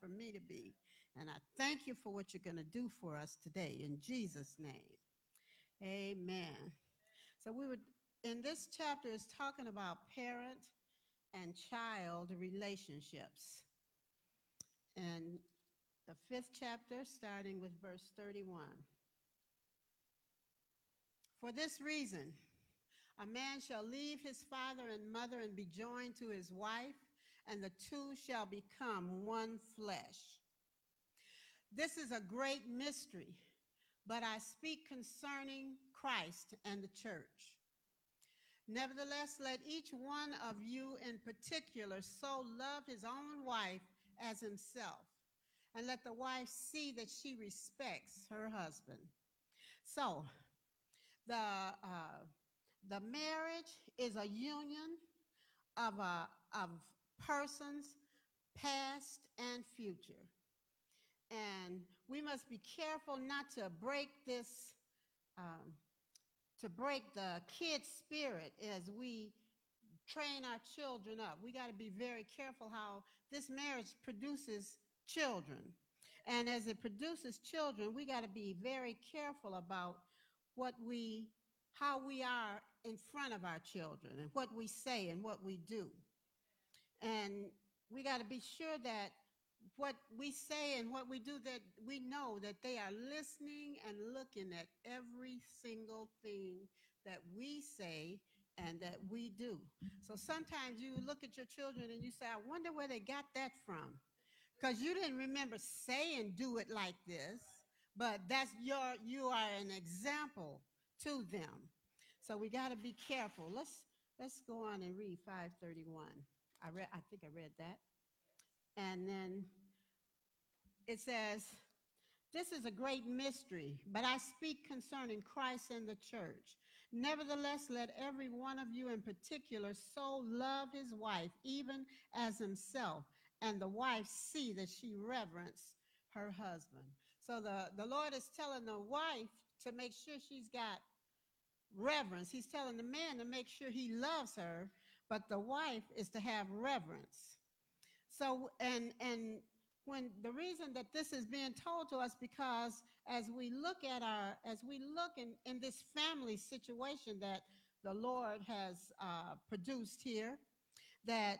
for me to be. And I thank you for what you're going to do for us today in Jesus' name. Amen. So we would, in this chapter is talking about parent and child relationships. And the fifth chapter, starting with verse 31. For this reason, a man shall leave his father and mother and be joined to his wife, and the two shall become one flesh. This is a great mystery, but I speak concerning Christ and the church. Nevertheless, let each one of you in particular so love his own wife as himself, and let the wife see that she respects her husband. So, the, uh, the marriage is a union of, a, of persons, past and future. And we must be careful not to break this, um, to break the kid's spirit as we train our children up. We got to be very careful how this marriage produces children. And as it produces children, we got to be very careful about what we, how we are in front of our children and what we say and what we do. And we got to be sure that what we say and what we do that we know that they are listening and looking at every single thing that we say and that we do. So sometimes you look at your children and you say, I wonder where they got that from. Because you didn't remember saying do it like this, but that's your you are an example to them. So we got to be careful. Let's let's go on and read 531. I read I think I read that. And then it says, This is a great mystery, but I speak concerning Christ and the church. Nevertheless, let every one of you in particular so love his wife, even as himself, and the wife see that she reverence her husband. So the, the Lord is telling the wife to make sure she's got reverence. He's telling the man to make sure he loves her, but the wife is to have reverence. So, and, and when the reason that this is being told to us because as we look at our as we look in, in this family situation that the lord has uh, produced here that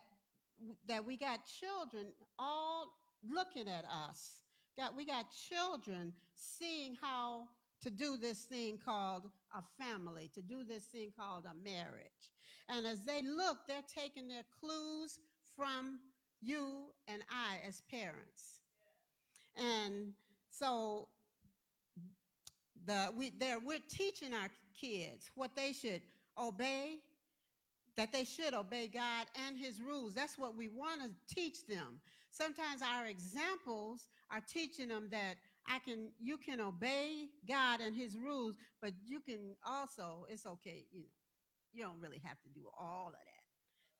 that we got children all looking at us got we got children seeing how to do this thing called a family to do this thing called a marriage and as they look they're taking their clues from you and I as parents. And so the we there we're teaching our kids what they should obey, that they should obey God and his rules. That's what we want to teach them. Sometimes our examples are teaching them that I can you can obey God and his rules, but you can also, it's okay, you know, you don't really have to do all of that.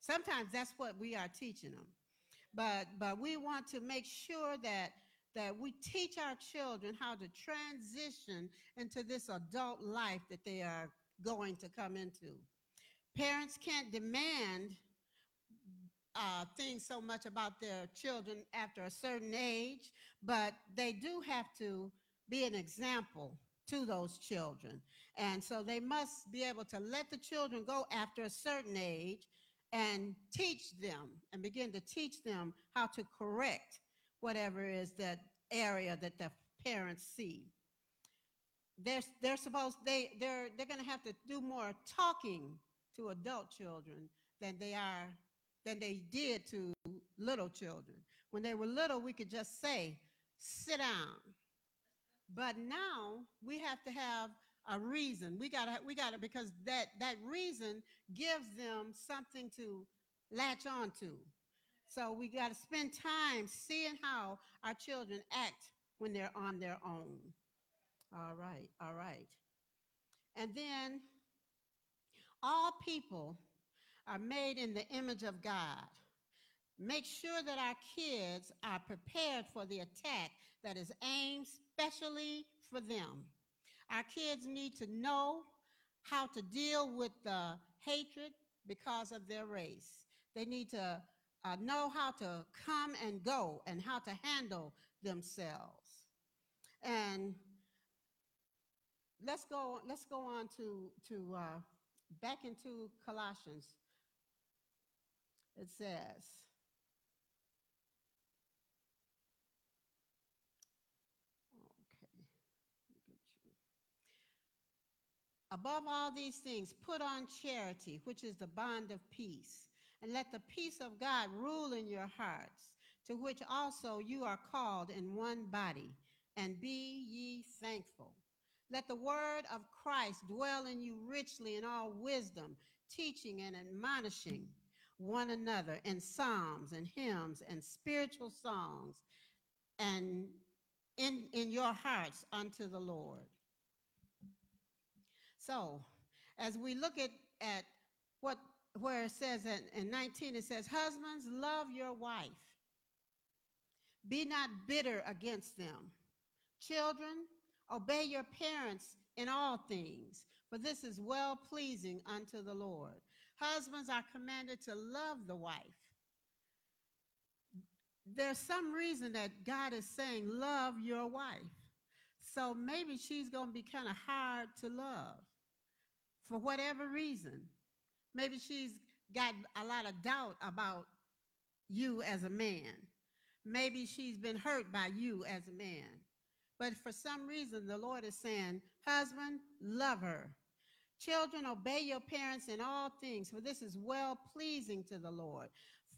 Sometimes that's what we are teaching them. But, but we want to make sure that, that we teach our children how to transition into this adult life that they are going to come into. Parents can't demand uh, things so much about their children after a certain age, but they do have to be an example to those children. And so they must be able to let the children go after a certain age and teach them and begin to teach them how to correct whatever is that area that the parents see. They're, they're supposed, they, they're, they're to have to do more talking to adult children than they are, than they did to little children. When they were little, we could just say, sit down. But now we have to have a reason. We gotta, we gotta, because that, that reason gives them something to latch on to. So we gotta spend time seeing how our children act when they're on their own. All right, all right. And then all people are made in the image of God. Make sure that our kids are prepared for the attack that is aimed specially for them. Our kids need to know how to deal with the hatred because of their race. They need to uh, know how to come and go and how to handle themselves. And let's go, let's go on to, to, uh, back into Colossians. It says, okay, let me get you. Above all these things, put on charity, which is the bond of peace, and let the peace of God rule in your hearts, to which also you are called in one body, and be ye thankful. Let the word of Christ dwell in you richly in all wisdom, teaching and admonishing one another in psalms and hymns and spiritual songs, and in, in your hearts unto the Lord. So, as we look at, at what where it says in, in 19, it says, Husbands, love your wife. Be not bitter against them. Children, obey your parents in all things, for this is well pleasing unto the Lord. Husbands are commanded to love the wife. There's some reason that God is saying, love your wife. So maybe she's going to be kind of hard to love for whatever reason. Maybe she's got a lot of doubt about you as a man. Maybe she's been hurt by you as a man. But for some reason, the Lord is saying, Husband, love her. Children, obey your parents in all things, for this is well pleasing to the Lord.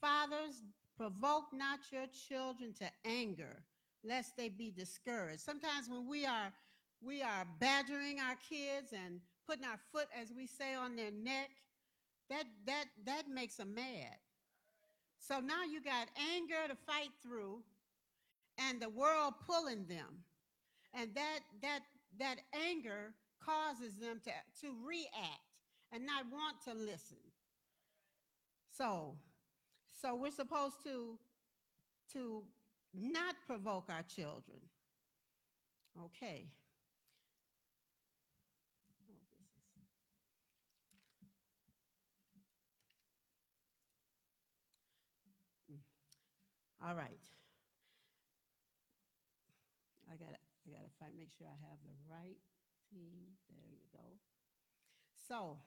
Fathers, provoke not your children to anger, lest they be discouraged. Sometimes when we are we are badgering our kids and putting our foot, as we say, on their neck, that that that makes them mad. So now you got anger to fight through, and the world pulling them, and that that that anger causes them to to react and not want to listen. So, so we're supposed to to not provoke our children. Okay. Oh, this is- Mm. All right. I gotta, I gotta find, make sure I have the right team. There you go. So,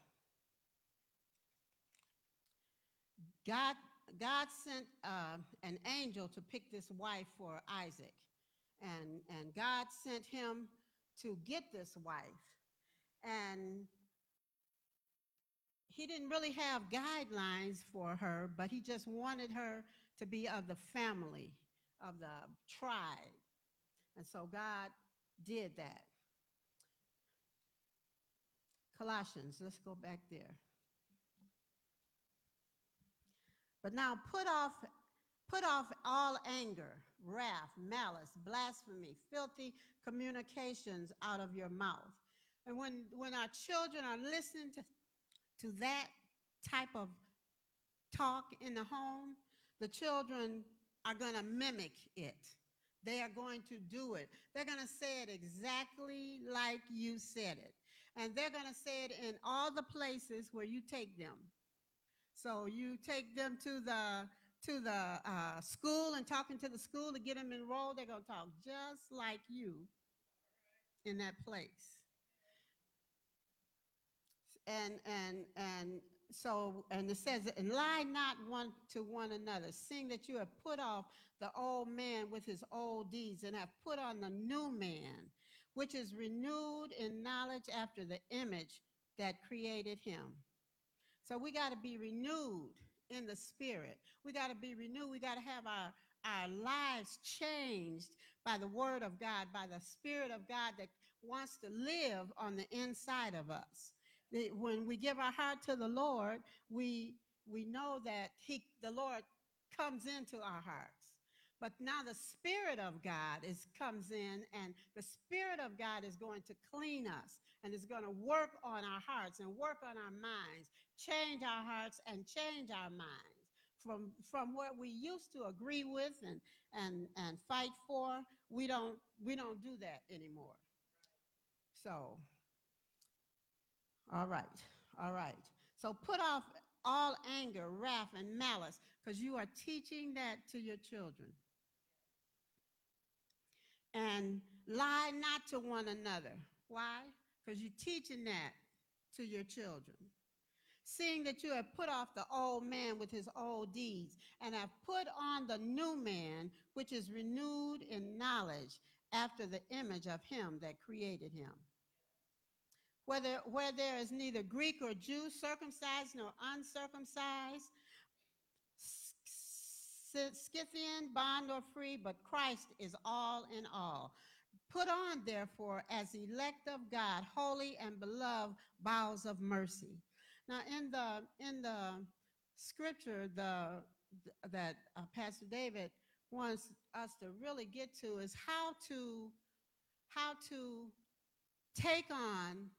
God, God sent uh, an angel to pick this wife for Isaac, and and God sent him to get this wife, and he didn't really have guidelines for her, but he just wanted her to be of the family, of the tribe. And so God did that. Colossians, let's go back there. But now put off put off all anger, wrath, malice, blasphemy, filthy communications out of your mouth. And when when our children are listening to to that type of talk in the home, the children are going to mimic it. They are going to do it. They're going to say it exactly like you said it. And they're going to say it in all the places where you take them. So you take them to the to the uh, school and talking to the school to get them enrolled. They're going to talk just like you in that place and and and so and it says and lie not one to one another seeing that you have put off the old man with his old deeds and have put on the new man which is renewed in knowledge after the image that created him. So we got to be renewed in the spirit. We got to be renewed. We got to have our our lives changed by the word of god by the spirit of god that wants to live on the inside of us when we give our heart to the Lord, we we know that he the Lord comes into our hearts. But now the Spirit of God is comes in, and the Spirit of God is going to clean us and is going to work on our hearts and work on our minds, change our hearts and change our minds from from what we used to agree with and and and fight for. We don't we don't do that anymore. So all right, all right. So put off all anger, wrath, and malice, because you are teaching that to your children. And lie not to one another. Why? Because you're teaching that to your children. Seeing that you have put off the old man with his old deeds, and have put on the new man, which is renewed in knowledge after the image of him that created him. Whether, where there is neither Greek or Jew, circumcised nor uncircumcised, Scythian, bond or free, but Christ is all in all. Put on, therefore, as elect of God, holy and beloved bowels of mercy. Now, in the in the scripture, the that uh, Pastor David wants us to really get to is how to how to take on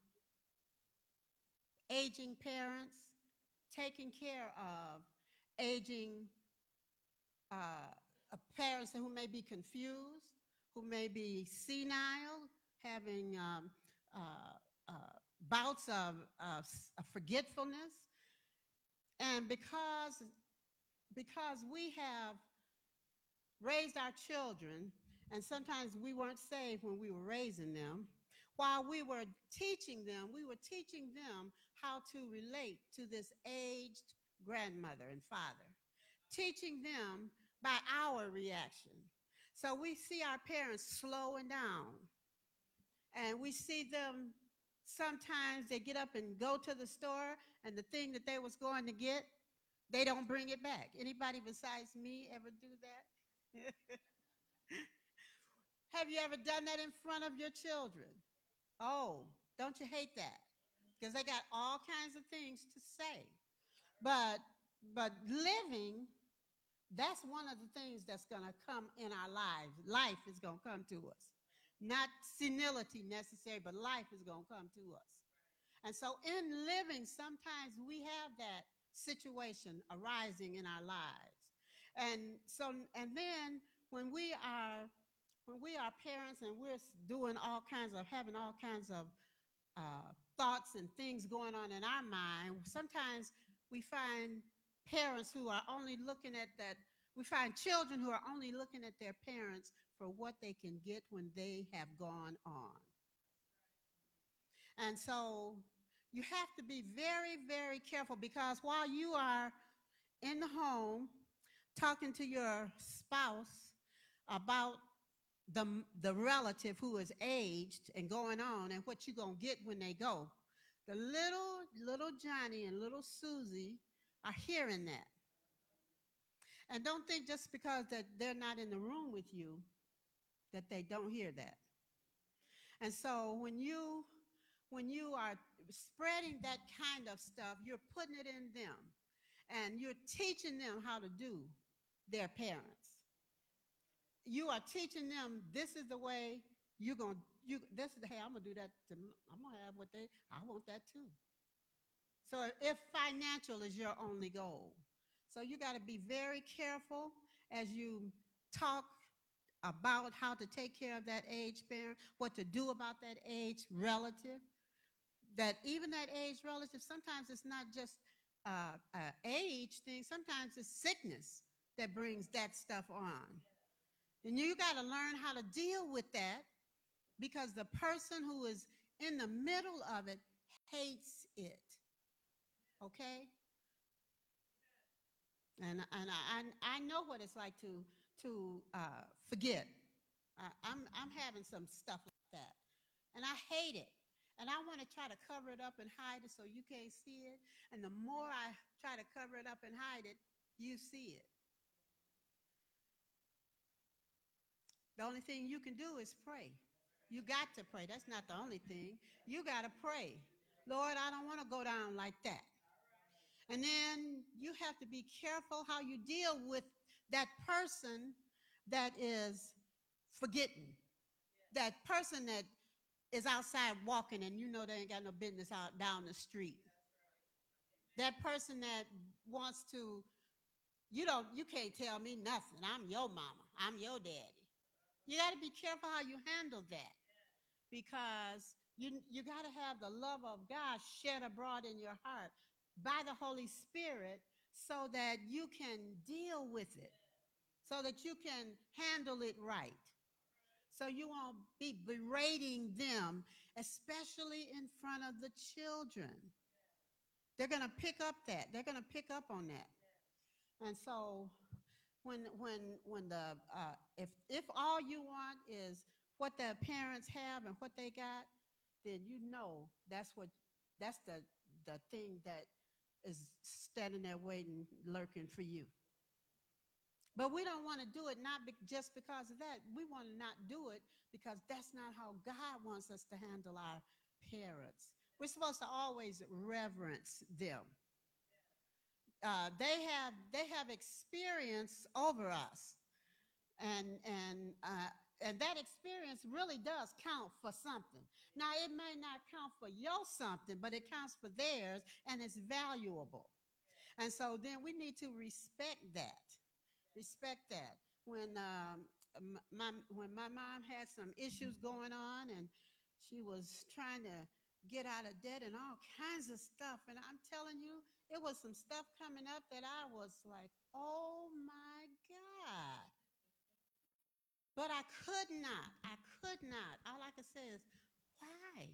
aging parents, taking care of aging uh, parents who may be confused, who may be senile, having um, uh, uh, bouts of, of of forgetfulness. And because, because we have raised our children, and sometimes we weren't saved when we were raising them, while we were teaching them, we were teaching them how to relate to this aged grandmother and father, teaching them by our reaction. So we see our parents slowing down, and we see them sometimes they get up and go to the store, and the thing that they was going to get, they don't bring it back. Anybody besides me ever do that? Have you ever done that in front of your children? Oh, don't you hate that? Because they got all kinds of things to say. But but living, that's one of the things that's going to come in our lives. Life is going to come to us. Not senility necessary, but life is going to come to us. And so in living, sometimes we have that situation arising in our lives. And so and then when we are when we are parents and we're doing all kinds of having all kinds of uh, thoughts and things going on in our mind, sometimes we find parents who are only looking at that. We find children who are only looking at their parents for what they can get when they have gone on. And so you have to be very, very careful because while you are in the home talking to your spouse about the, the relative who is aged and going on and what you're going to get when they go, the little, little Johnny and little Susie are hearing that. And don't think just because that they're not in the room with you that they don't hear that. And so when you when you are spreading that kind of stuff, you're putting it in them and you're teaching them how to do their parents. You are teaching them this is the way you're going to you this is hey, I'm to do that to, I'm to have what they I want that too. So if financial is your only goal. So you got to be very careful as you talk about how to take care of that age parent, what to do about that age relative. That even that age relative, sometimes it's not just uh, a age thing. Sometimes it's sickness that brings that stuff on, and you got to learn how to deal with that because the person who is in the middle of it hates it. Okay. And, and I, I know what it's like to, to uh, forget. I, I'm, I'm having some stuff like that. And I hate it. And I want to try to cover it up and hide it so you can't see it. And the more I try to cover it up and hide it, you see it. The only thing you can do is pray. You got to pray. That's not the only thing. You got to pray. Lord, I don't want to go down like that. And then you have to be careful how you deal with that person that is forgetting. That person that is outside walking and you know they ain't got no business out down the street. That person that wants to, you don't, you can't tell me nothing. I'm your mama. I'm your daddy. You got to be careful how you handle that because you, you got to have the love of God shed abroad in your heart by the Holy Spirit so that you can deal with it, so that you can handle it right. So you won't be berating them, especially in front of the children. They're going to pick up that. They're going to pick up on that. And so when when when the uh, if if all you want is what their parents have and what they got, then you know that's what that's the the thing that is standing there waiting, lurking for you. But we don't want to do it not be, just because of that. We want to not do it because that's not how God wants us to handle our parents. We're supposed to always reverence them. Uh, they have they have experience over us, and and uh, and that experience really does count for something. Now it may not count for your something, but it counts for theirs, and it's valuable. And so then we need to respect that. Respect that. When um, my when my mom had some issues going on, and she was trying to get out of debt and all kinds of stuff, and I'm telling you it was some stuff coming up that I was like, oh my God. But I could not. I could not. All I could say is, why?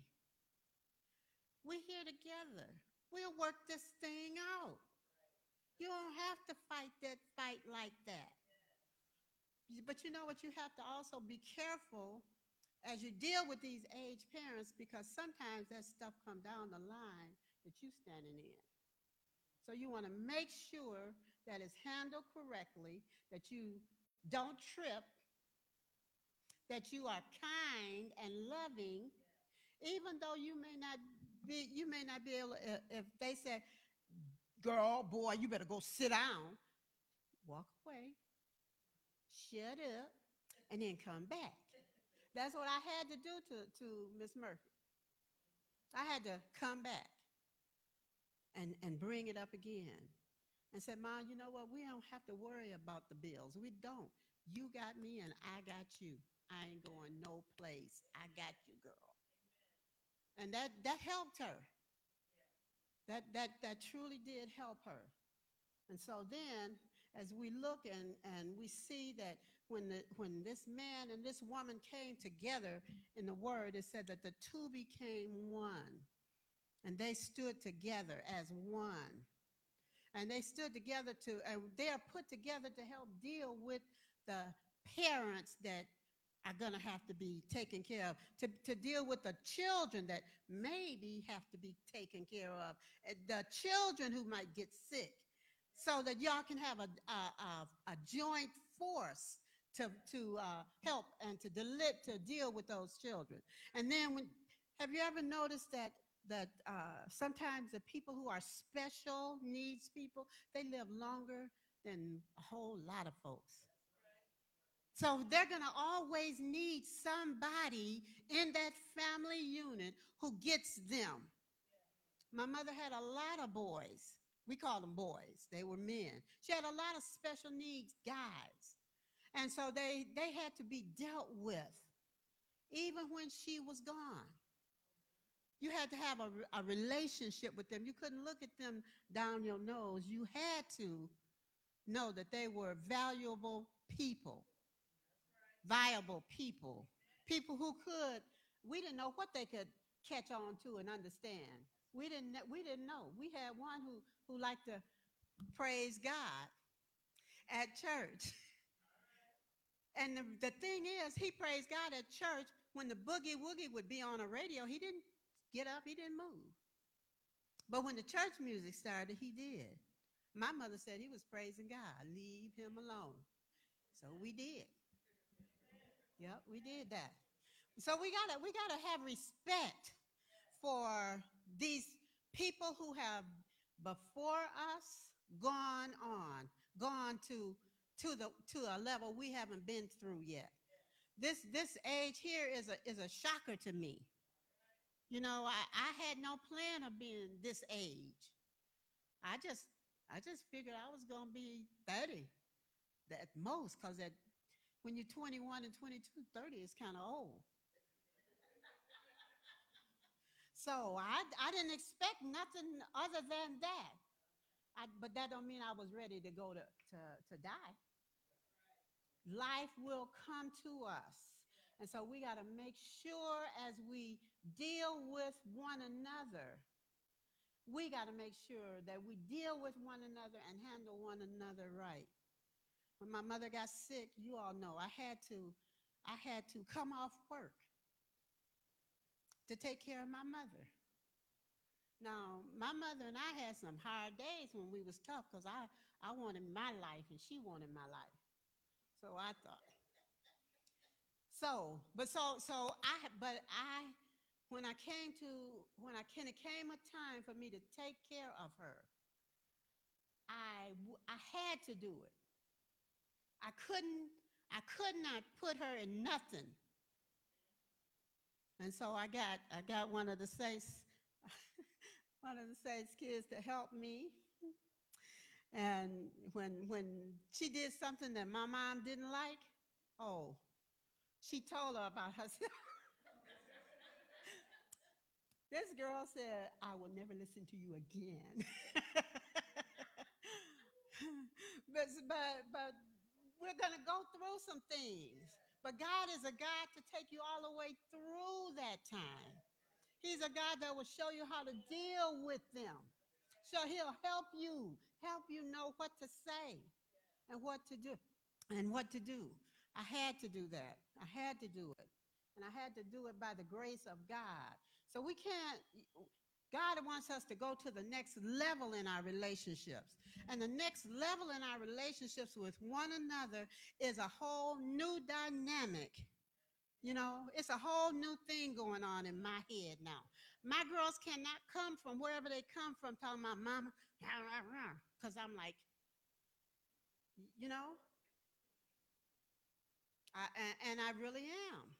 We're here together. We'll work this thing out. You don't have to fight that fight like that. But you know what? You have to also be careful as you deal with these aged parents because sometimes that stuff come down the line that you're standing in. So you want to make sure that it's handled correctly, that you don't trip, that you are kind and loving, even though you may not be, you may not be able, if they say, girl, boy, you better go sit down, walk away, shut up, and then come back. That's what I had to do to, to Miss Murphy. I had to come back and, and bring it up again and said, Mom, you know what? We don't have to worry about the bills. We don't. You got me and I got you. I ain't going no place. I got you, girl. And that, that helped her. That, that, that truly did help her. And so then, as we look and, and we see that when, the, when this man and this woman came together in the word, it said that the two became one. And they stood together as one. And they stood together to, and they are put together to help deal with the parents that are going to have to be taken care of, to, to deal with the children that maybe have to be taken care of, the children who might get sick, so that y'all can have a, a, a, a joint force to, to uh, help and to, deli- to deal with those children. And then when, have you ever noticed that that uh, sometimes the people who are special needs people, they live longer than a whole lot of folks. So they're going to always need somebody in that family unit who gets them. My mother had a lot of boys. We call them boys. They were men. She had a lot of special needs guys. And so they, they had to be dealt with even when she was gone. You had to have a, a relationship with them. You couldn't look at them down your nose. You had to know that they were valuable people, viable people, people who could, we didn't know what they could catch on to and understand. We didn't, we didn't know. We had one who, who liked to praise God at church. And the, the thing is, he praised God at church when the boogie woogie would be on a radio. He didn't get up, he didn't move. But when the church music started, he did. My mother said he was praising God. Leave him alone. So we did. Yep, we did that. So we gotta we gotta have respect for these people who have before us gone on, gone to to the to a level we haven't been through yet. This this age here is a is a shocker to me. You know, I, I had no plan of being this age. I just I just figured I was gonna be 30 at most, because when you're 21 and 22, 30 is kind of old. so I, I didn't expect nothing other than that. I, but that don't mean I was ready to go to, to, to die. Life will come to us. And so we got to make sure as we deal with one another, we got to make sure that we deal with one another and handle one another right. When my mother got sick, you all know I had to I had to come off work to take care of my mother. Now, my mother and I had some hard days when we was tough because I, I wanted my life and she wanted my life. So I thought. So, but so, so I, but I, when I came to, when I kind of came a time for me to take care of her, I, I had to do it. I couldn't, I could not put her in nothing. And so I got, I got one of the saints, one of the saints kids to help me. And when, when she did something that my mom didn't like, oh, she told her about herself. this girl said, I will never listen to you again. but, but, but we're going to go through some things. But God is a God to take you all the way through that time. He's a God that will show you how to deal with them. So he'll help you, help you know what to say and what to do and what to do. I had to do that. I had to do it. And I had to do it by the grace of God. So we can't, God wants us to go to the next level in our relationships. And the next level in our relationships with one another is a whole new dynamic. You know, it's a whole new thing going on in my head now. My girls cannot come from wherever they come from talking about mama, because I'm like, you know, I, and, and I really am.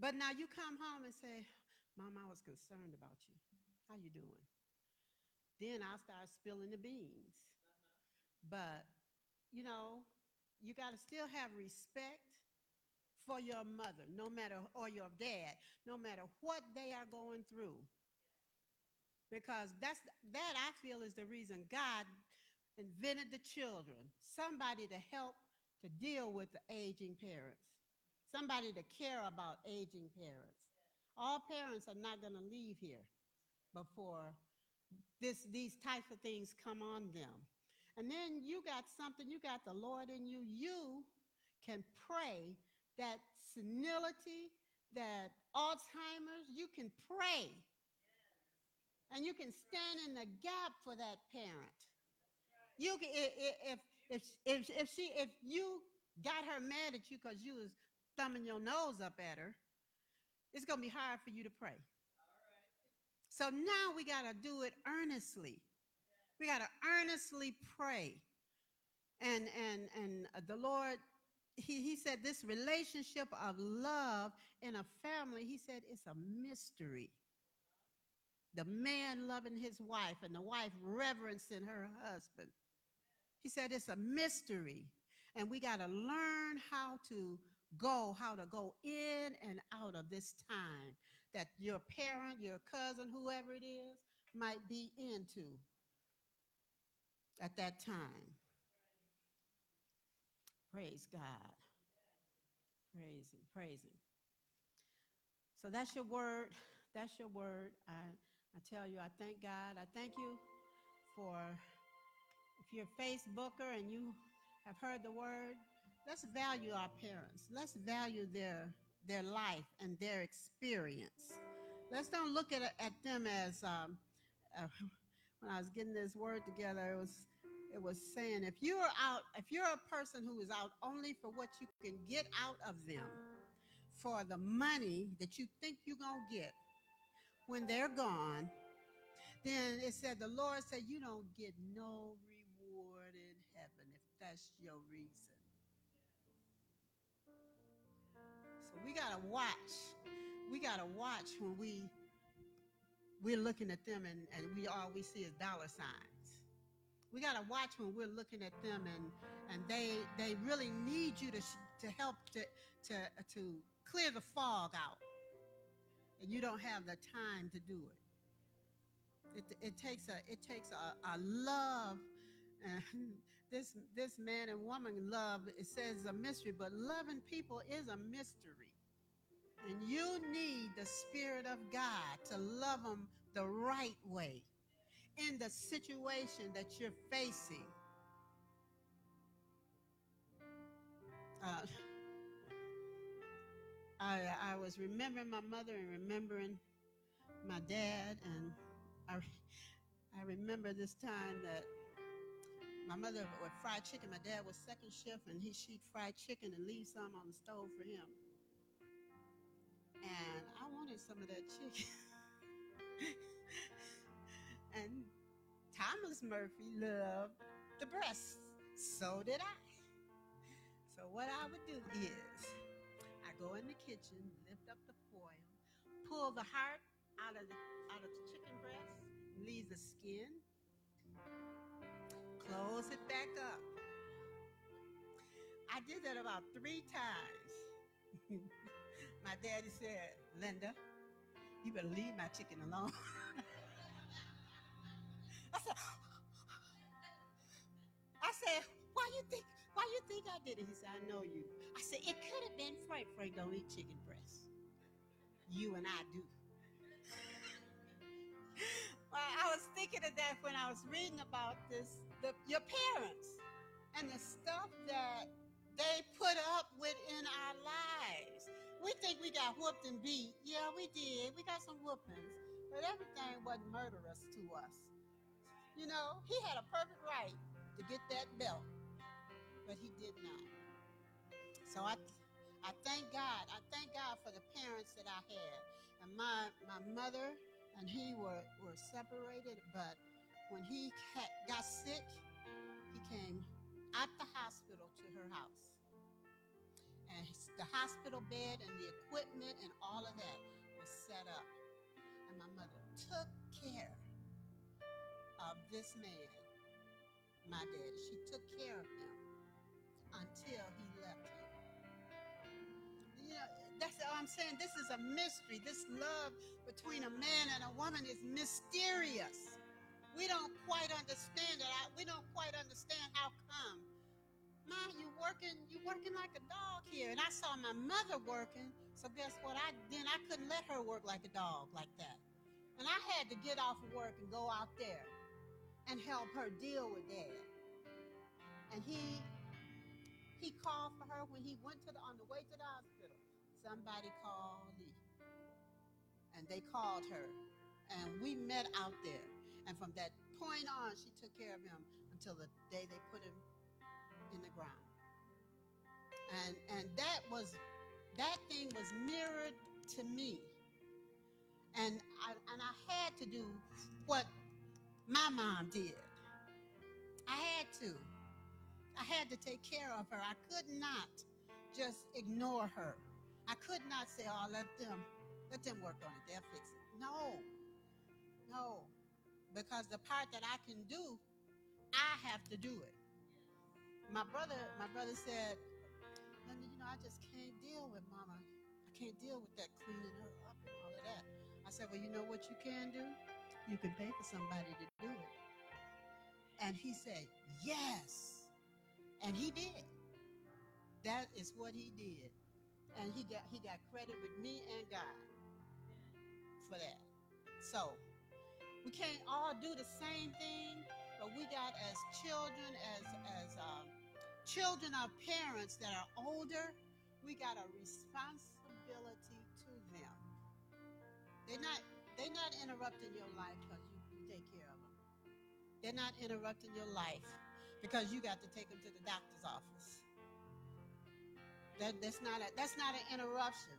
But now you come home and say, Mom, I was concerned about you. How you doing? Then I'll start spilling the beans. But, you know, you got to still have respect for your mother, no matter, or your dad, no matter what they are going through. Because that's, that I feel is the reason God invented the children. Somebody to help to deal with the aging parents. Somebody to care about aging parents. All parents are not going to leave here before this, these types of things come on them. And then you got something, you got the Lord in you. You can pray that senility, that Alzheimer's, you can pray. And you can stand in the gap for that parent. You can, if, if, if, if she, if you got her mad at you because you was thumbing your nose up at her, it's going to be hard for you to pray. So now we got to do it earnestly. We got to earnestly pray. And, and, and the Lord, he, he said this relationship of love in a family, he said it's a mystery. The man loving his wife and the wife reverencing her husband. He said it's a mystery. And we got to learn how to go, how to go in and out of this time that your parent, your cousin, whoever it is, might be into at that time. Praise God. Praise Him. Praise Him. So that's your word. That's your word. I, I tell you, I thank God. I thank you for, if you're a Facebooker and you have heard the word, let's value our parents. Let's value their, their life and their experience. Let's don't look at, at them as, um, uh, when I was getting this word together, it was, it was saying, if you're out, if you're a person who is out only for what you can get out of them, for the money that you think you're to get when they're gone, then it said, the Lord said, you don't get no reward in heaven if that's your reason. We got to watch. We got to watch when we we're looking at them and, and we all we see is dollar signs. We got to watch when we're looking at them and and they they really need you to to help to to to clear the fog out. And you don't have the time to do it. It, it takes a it takes a, a love and this this man and woman love it says a mystery but loving people is a mystery. And you need the spirit of god to love them the right way in the situation that you're facing. Uh, I, I was remembering my mother and remembering my dad and I, I remember this time that my mother would fry chicken. My dad was second shift, and he she'd fry chicken and leave some on the stove for him. And I wanted some of that chicken. and Thomas Murphy loved the breasts. So did I. So what I would do is I go in the kitchen, lift up the foil, pull the heart out of the out of the chicken breast, leave the skin, close it back up. I did that about three times. my daddy said, Linda, you better leave my chicken alone. I said, I said, why you think why you think I did it? He said, I know you. I said, it could have been Frank. Frank don't eat chicken breast. You and I do. Well, I was thinking of that when I was reading about this, the, your parents and the stuff that they put up with in our lives. We think we got whooped and beat. Yeah, we did. We got some whoopings. But everything wasn't murderous to us. You know, he had a perfect right to get that belt, but he did not. So I, I thank God. I thank God for the parents that I had. And my, my mother and he were, were separated, but when he got sick, he came at the hospital to her house. And the hospital bed and the equipment and all of that was set up. And my mother took care of this man, my daddy. She took care of him I'm saying. This is a mystery. This love between a man and a woman is mysterious. We don't quite understand it. We don't quite understand how come. Ma, you working, you working like a dog here. And I saw my mother working. So guess what? I then I couldn't let her work like a dog like that. And I had to get off of work and go out there and help her deal with dad. And he he called for her when he went to the on the way to the hospital. Somebody called Lee. And they called her. And we met out there. And from that point on, she took care of him until the day they put him in the ground. And and that was that thing was mirrored to me. And I and I had to do what my mom did. I had to. I had to take care of her. I could not just ignore her. I could not say, "Oh, let them, let them work on it. They'll fix it." No, no, because the part that I can do, I have to do it. My brother, my brother said, "Linda, you know, I just can't deal with Mama. I can't deal with that cleaning her up and all of that." I said, "Well, you know what you can do? You can pay for somebody to do it." And he said, "Yes." And he did. That is what he did. And he got he got credit with me and God for that. So we can't all do the same thing, but we got as children, as as um, children of parents that are older, we got a responsibility to them. They're not they're not interrupting your life because you, you take care of them. They're not interrupting your life because you got to take them to the doctor's office. That, that's not a that's not an interruption.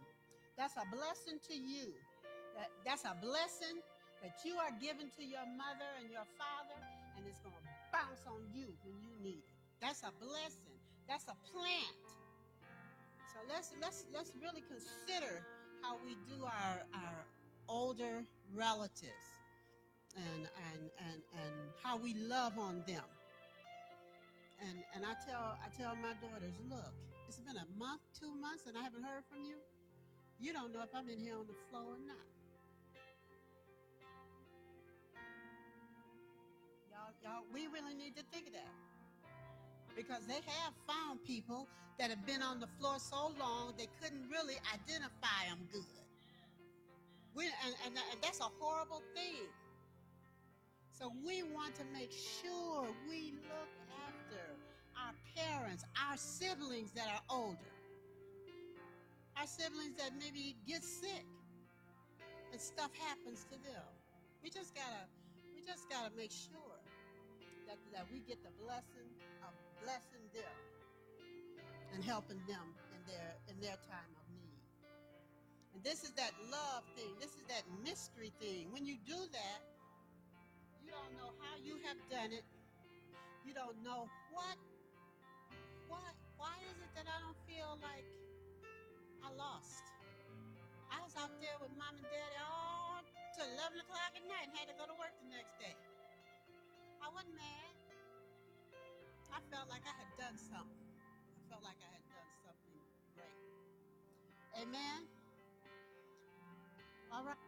That's a blessing to you. That, that's a blessing that you are giving to your mother and your father, and it's going to bounce on you when you need it. That's a blessing. That's a plant. So let's let's let's really consider how we do our our older relatives and and and and how we love on them. And and I tell I tell my daughters, look, it's been a month, two months, and I haven't heard from you. You don't know if I'm in here on the floor or not. Y'all, y'all, we really need to think of that. Because they have found people that have been on the floor so long they couldn't really identify them good. We, and, and, and that's a horrible thing. So we want to make sure we look after our parents, our siblings that are older, our siblings that maybe get sick and stuff happens to them. We just gotta, we just gotta make sure that, that we get the blessing of blessing them and helping them in their in their time of need. And this is that love thing. This is that mystery thing. When you do that, you don't know how you have done it. You don't know what why why is it that I don't feel like I lost? I was out there with mom and daddy all till 11 o'clock at night and had to go to work the next day. I wasn't mad. I felt like I had done something. I felt like I had done something great. Amen. All right.